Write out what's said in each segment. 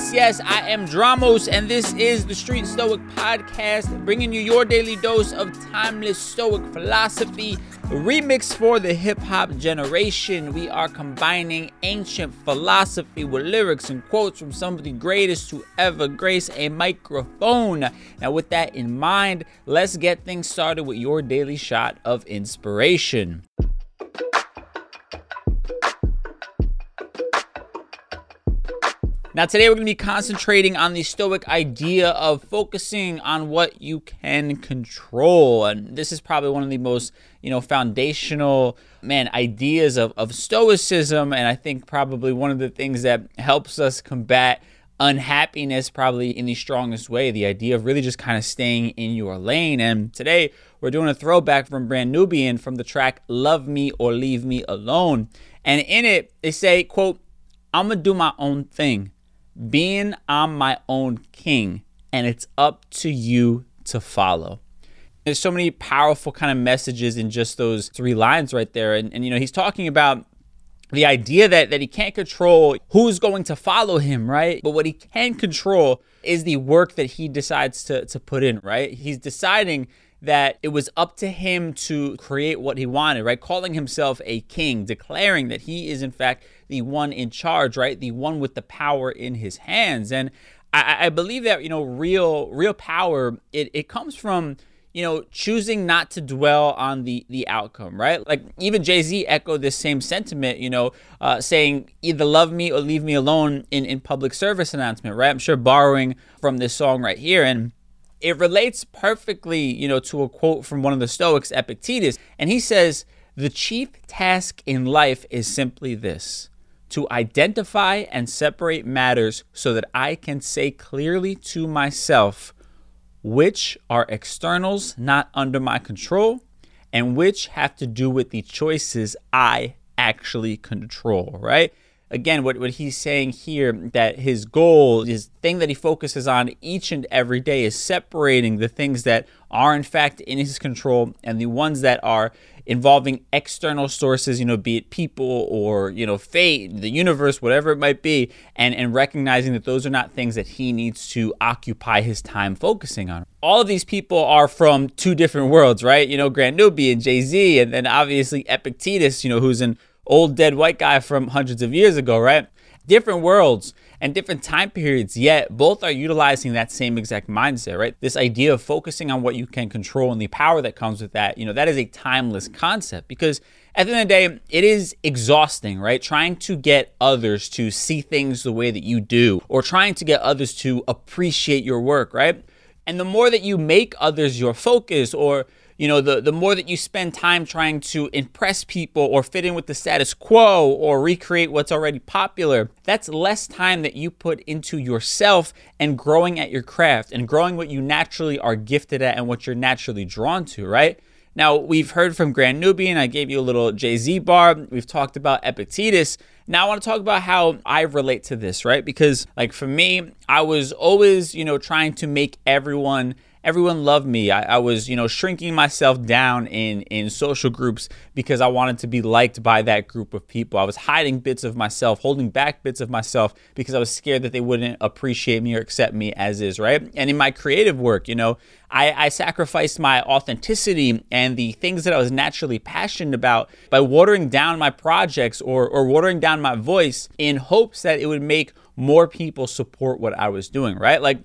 Yes, yes, I am Dramos, and this is the Street Stoic Podcast, bringing you your daily dose of timeless Stoic philosophy, remix for the hip hop generation. We are combining ancient philosophy with lyrics and quotes from some of the greatest to ever grace a microphone. Now, with that in mind, let's get things started with your daily shot of inspiration. Now, today we're going to be concentrating on the Stoic idea of focusing on what you can control. And this is probably one of the most, you know, foundational, man, ideas of, of Stoicism. And I think probably one of the things that helps us combat unhappiness probably in the strongest way. The idea of really just kind of staying in your lane. And today we're doing a throwback from Brand Nubian from the track Love Me or Leave Me Alone. And in it, they say, quote, I'm to do my own thing being I'm my own king, and it's up to you to follow. There's so many powerful kind of messages in just those three lines right there. And, and you know, he's talking about the idea that, that he can't control who's going to follow him, right? But what he can control is the work that he decides to, to put in, right? He's deciding that it was up to him to create what he wanted, right? Calling himself a king, declaring that he is, in fact, the one in charge, right? The one with the power in his hands. And I, I believe that, you know, real, real power, it, it comes from, you know, choosing not to dwell on the the outcome, right? Like even Jay Z echoed this same sentiment, you know, uh, saying either love me or leave me alone in in public service announcement, right? I'm sure borrowing from this song right here, and it relates perfectly, you know, to a quote from one of the Stoics, Epictetus, and he says, "The chief task in life is simply this: to identify and separate matters so that I can say clearly to myself which are externals not under my control and which have to do with the choices I actually control." Right again, what, what he's saying here that his goal, his thing that he focuses on each and every day is separating the things that are in fact in his control and the ones that are involving external sources, you know, be it people or, you know, fate, the universe, whatever it might be, and, and recognizing that those are not things that he needs to occupy his time focusing on. All of these people are from two different worlds, right? You know, Brand Nubian and Jay-Z, and then obviously Epictetus, you know, who's in old dead white guy from hundreds of years ago, right? Different worlds and different time periods, yet both are utilizing that same exact mindset, right? This idea of focusing on what you can control and the power that comes with that, you know, that is a timeless concept because at the end of the day, it is exhausting, right? Trying to get others to see things the way that you do or trying to get others to appreciate your work, right? And the more that you make others your focus or you know, the, the more that you spend time trying to impress people or fit in with the status quo or recreate what's already popular, that's less time that you put into yourself and growing at your craft and growing what you naturally are gifted at and what you're naturally drawn to, right? Now, we've heard from Brand Nubian. I gave you a little Jay Z bar. We've talked about Epictetus. Now, I want to talk about how I relate to this, right? Because, like, for me, I was always, you know, trying to make everyone everyone loved me. I, I, was, you know, shrinking myself down in in social groups because I wanted to be liked by that group of people. I was hiding bits of myself, holding back bits of myself because I was scared that they wouldn't appreciate me or accept me as is, right? And in my creative work, you know, I, I sacrificed my authenticity and the things that I was naturally passionate about by watering down my projects or or watering down my voice in hopes that it would make more people support what I was doing, right? Like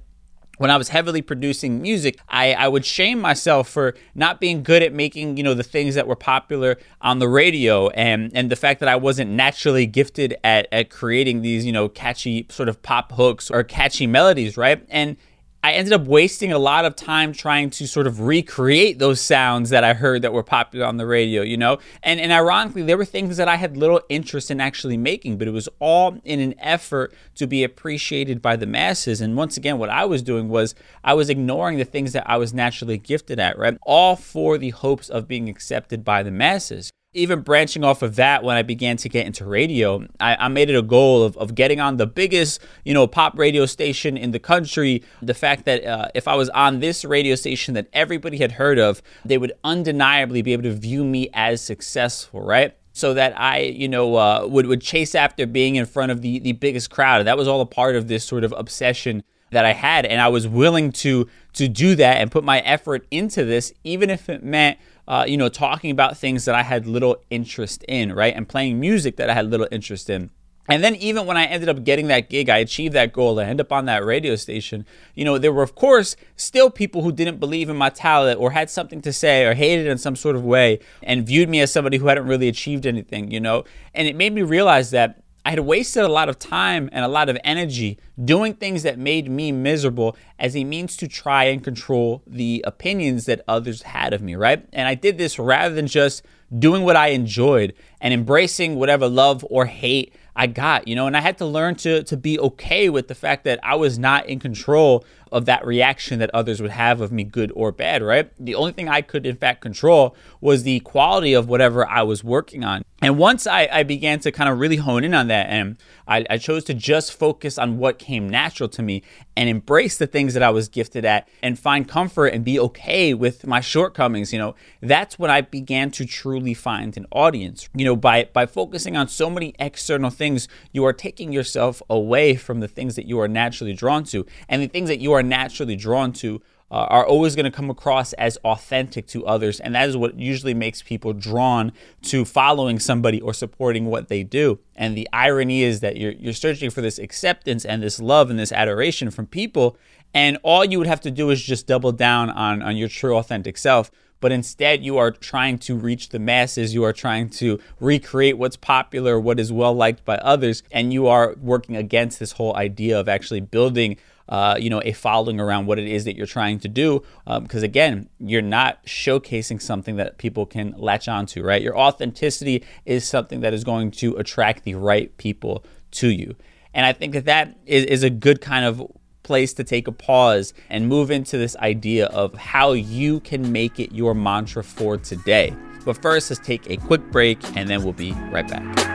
when I was heavily producing music, I, I would shame myself for not being good at making, you know, the things that were popular on the radio and and the fact that I wasn't naturally gifted at, at creating these, you know, catchy sort of pop hooks or catchy melodies, right? And I ended up wasting a lot of time trying to sort of recreate those sounds that I heard that were popular on the radio, you know? And and ironically, there were things that I had little interest in actually making, but it was all in an effort to be appreciated by the masses. And once again, what I was doing was I was ignoring the things that I was naturally gifted at, right? All for the hopes of being accepted by the masses even branching off of that, when I began to get into radio, I, I, made it a goal of, of getting on the biggest, you know, pop radio station in the country. The fact that uh, if I was on this radio station that everybody had heard of, they would undeniably be able to view me as successful, right? So that I, you know, uh, would would chase after being in front of the the biggest crowd. That was all a part of this sort of obsession that I had, and I was willing to to do that and put my effort into this, even if it meant uh, you know, talking about things that I had little interest in, right? And playing music that I had little interest in. And then even when I ended up getting that gig, I achieved that goal. I end up on that radio station. You know, there were of course still people who didn't believe in my talent or had something to say or hated in some sort of way and viewed me as somebody who hadn't really achieved anything, you know? And it made me realize that I had wasted a lot of time and a lot of energy doing things that made me miserable as a means to try and control the opinions that others had of me, right? And I did this rather than just doing what I enjoyed and embracing whatever love or hate I got, you know, and I had to learn to to be okay with the fact that I was not in control of that reaction that others would have of me, good or bad, right? The only thing I could, in fact, control was the quality of whatever I was working on. And once I, I began to kind of really hone in on that, and I, I chose to just focus on what came natural to me and embrace the things that I was gifted at and find comfort and be okay with my shortcomings, you know, that's when I began to truly find an audience. You know, by by focusing on so many external things, you are taking yourself away from the things that you are naturally drawn to. And the things that you are naturally drawn to uh, are always going to come across as authentic to others. And that is what usually makes people drawn to following somebody or supporting what they do. And the irony is that you're, you're searching for this acceptance and this love and this adoration from people. And all you would have to do is just double down on, on your true authentic self. But instead, you are trying to reach the masses. You are trying to recreate what's popular, what is well liked by others. And you are working against this whole idea of actually building uh, you know, a following around what it is that you're trying to do. Because um, again, you're not showcasing something that people can latch onto, right? Your authenticity is something that is going to attract the right people to you. And I think that that is, is a good kind of place to take a pause and move into this idea of how you can make it your mantra for today. But first, let's take a quick break and then we'll be right back.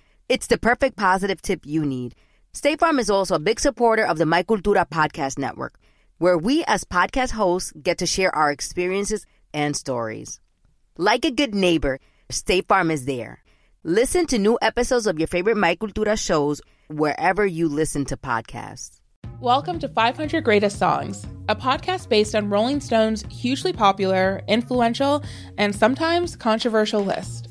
It's the perfect positive tip you need. State Farm is also a big supporter of the My Cultura podcast network, where we as podcast hosts get to share our experiences and stories. Like a good neighbor, State Farm is there. Listen to new episodes of your favorite My Cultura shows wherever you listen to podcasts. Welcome to 500 Greatest Songs, a podcast based on Rolling Stone's hugely popular, influential, and sometimes controversial list.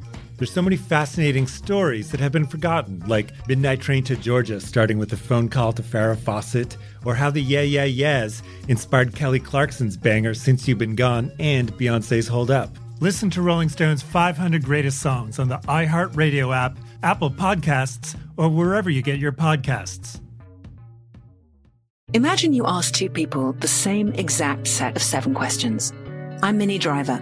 There's so many fascinating stories that have been forgotten, like Midnight Train to Georgia, starting with a phone call to Farrah Fawcett, or how the Yeah Yeah Yeahs inspired Kelly Clarkson's banger Since You've Been Gone and Beyonce's Hold Up. Listen to Rolling Stone's 500 Greatest Songs on the iHeartRadio app, Apple Podcasts, or wherever you get your podcasts. Imagine you ask two people the same exact set of seven questions. I'm Minnie Driver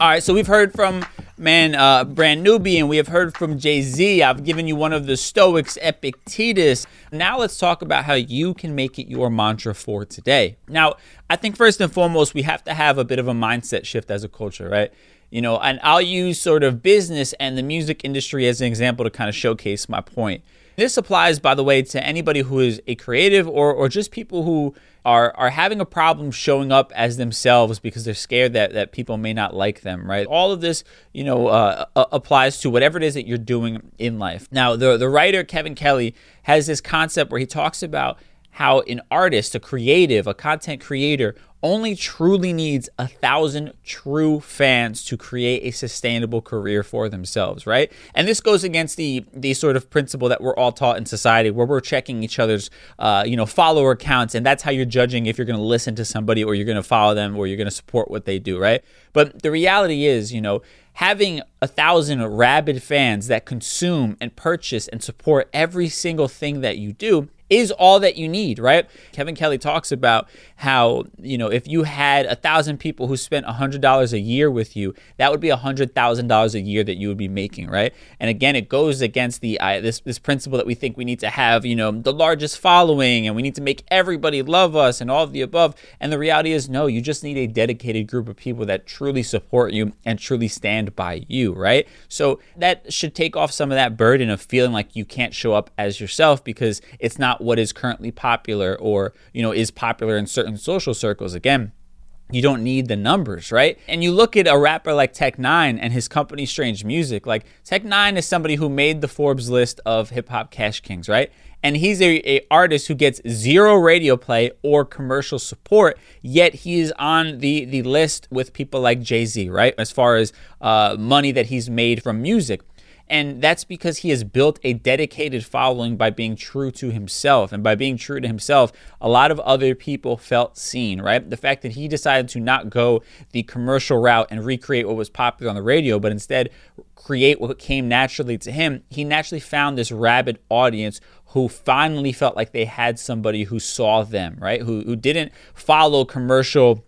All right, so we've heard from man uh, Brand Nubian, we have heard from Jay Z. I've given you one of the Stoics, Epictetus. Now let's talk about how you can make it your mantra for today. Now, I think first and foremost, we have to have a bit of a mindset shift as a culture, right? You know, and I'll use sort of business and the music industry as an example to kind of showcase my point. This applies, by the way, to anybody who is a creative or, or just people who are are having a problem showing up as themselves because they're scared that that people may not like them, right? All of this, you know, uh, applies to whatever it is that you're doing in life. Now, the the writer Kevin Kelly has this concept where he talks about how an artist, a creative, a content creator only truly needs a thousand true fans to create a sustainable career for themselves, right? And this goes against the the sort of principle that we're all taught in society, where we're checking each other's, uh, you know, follower counts, and that's how you're judging if you're going to listen to somebody or you're going to follow them or you're going to support what they do, right? But the reality is, you know, having a thousand rabid fans that consume and purchase and support every single thing that you do is all that you need, right? Kevin Kelly talks about how, you know, if you had a thousand people who spent a $100 a year with you, that would be a $100,000 a year that you would be making, right? And again, it goes against the uh, this, this principle that we think we need to have, you know, the largest following and we need to make everybody love us and all of the above. And the reality is, no, you just need a dedicated group of people that truly support you and truly stand by you, right? So that should take off some of that burden of feeling like you can't show up as yourself because it's not what is currently popular or, you know, is popular in certain social circles. Again, you don't need the numbers, right? And you look at a rapper like Tech N9ne and his company Strange Music. Like Tech N9ne is somebody who made the Forbes list of hip hop cash kings, right? And he's a, a artist who gets zero radio play or commercial support, yet he is on the the list with people like Jay Z, right? As far as uh, money that he's made from music. And that's because he has built a dedicated following by being true to himself. And by being true to himself, a lot of other people felt seen, right? The fact that he decided to not go the commercial route and recreate what was popular on the radio, but instead create what came naturally to him, he naturally found this rabid audience who finally felt like they had somebody who saw them, right? Who, who didn't follow commercial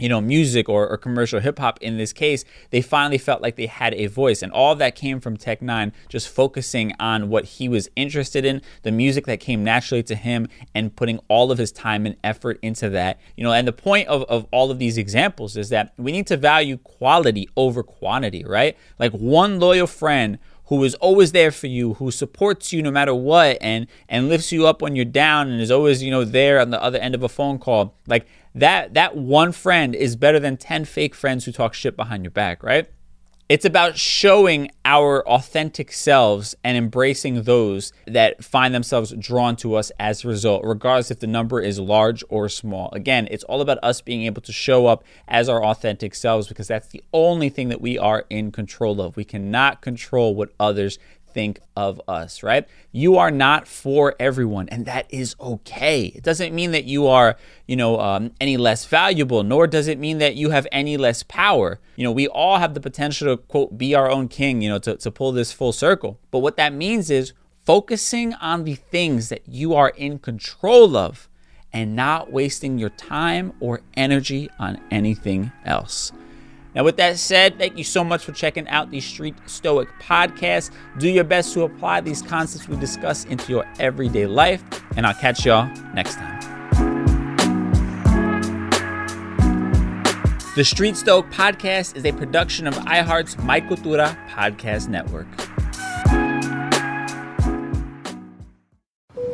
you know, music or, or commercial hip hop in this case, they finally felt like they had a voice. And all that came from Tech N9ne, just focusing on what he was interested in, the music that came naturally to him, and putting all of his time and effort into that. You know, and the point of, of all of these examples is that we need to value quality over quantity, right? Like one loyal friend who is always there for you, who supports you no matter what, and and lifts you up when you're down, and is always you know there on the other end of a phone call. Like that that one friend is better than ten fake friends who talk shit behind your back, right? It's about showing our authentic selves and embracing those that find themselves drawn to us as a result, regardless if the number is large or small. Again, it's all about us being able to show up as our authentic selves because that's the only thing that we are in control of. We cannot control what others think of us, right? You are not for everyone, and that is okay. It doesn't mean that you are, you know, um, any less valuable, nor does it mean that you have any less power. You know, we all have the potential to, quote, be our own king, you know, to, to pull this full circle. But what that means is focusing on the things that you are in control of and not wasting your time or energy on anything else. Now, with that said, thank you so much for checking out the Street Stoic podcast. Do your best to apply these concepts we discuss into your everyday life, and I'll catch y'all next time. The Street Stoic podcast is a production of iHeart's My Cultura podcast network.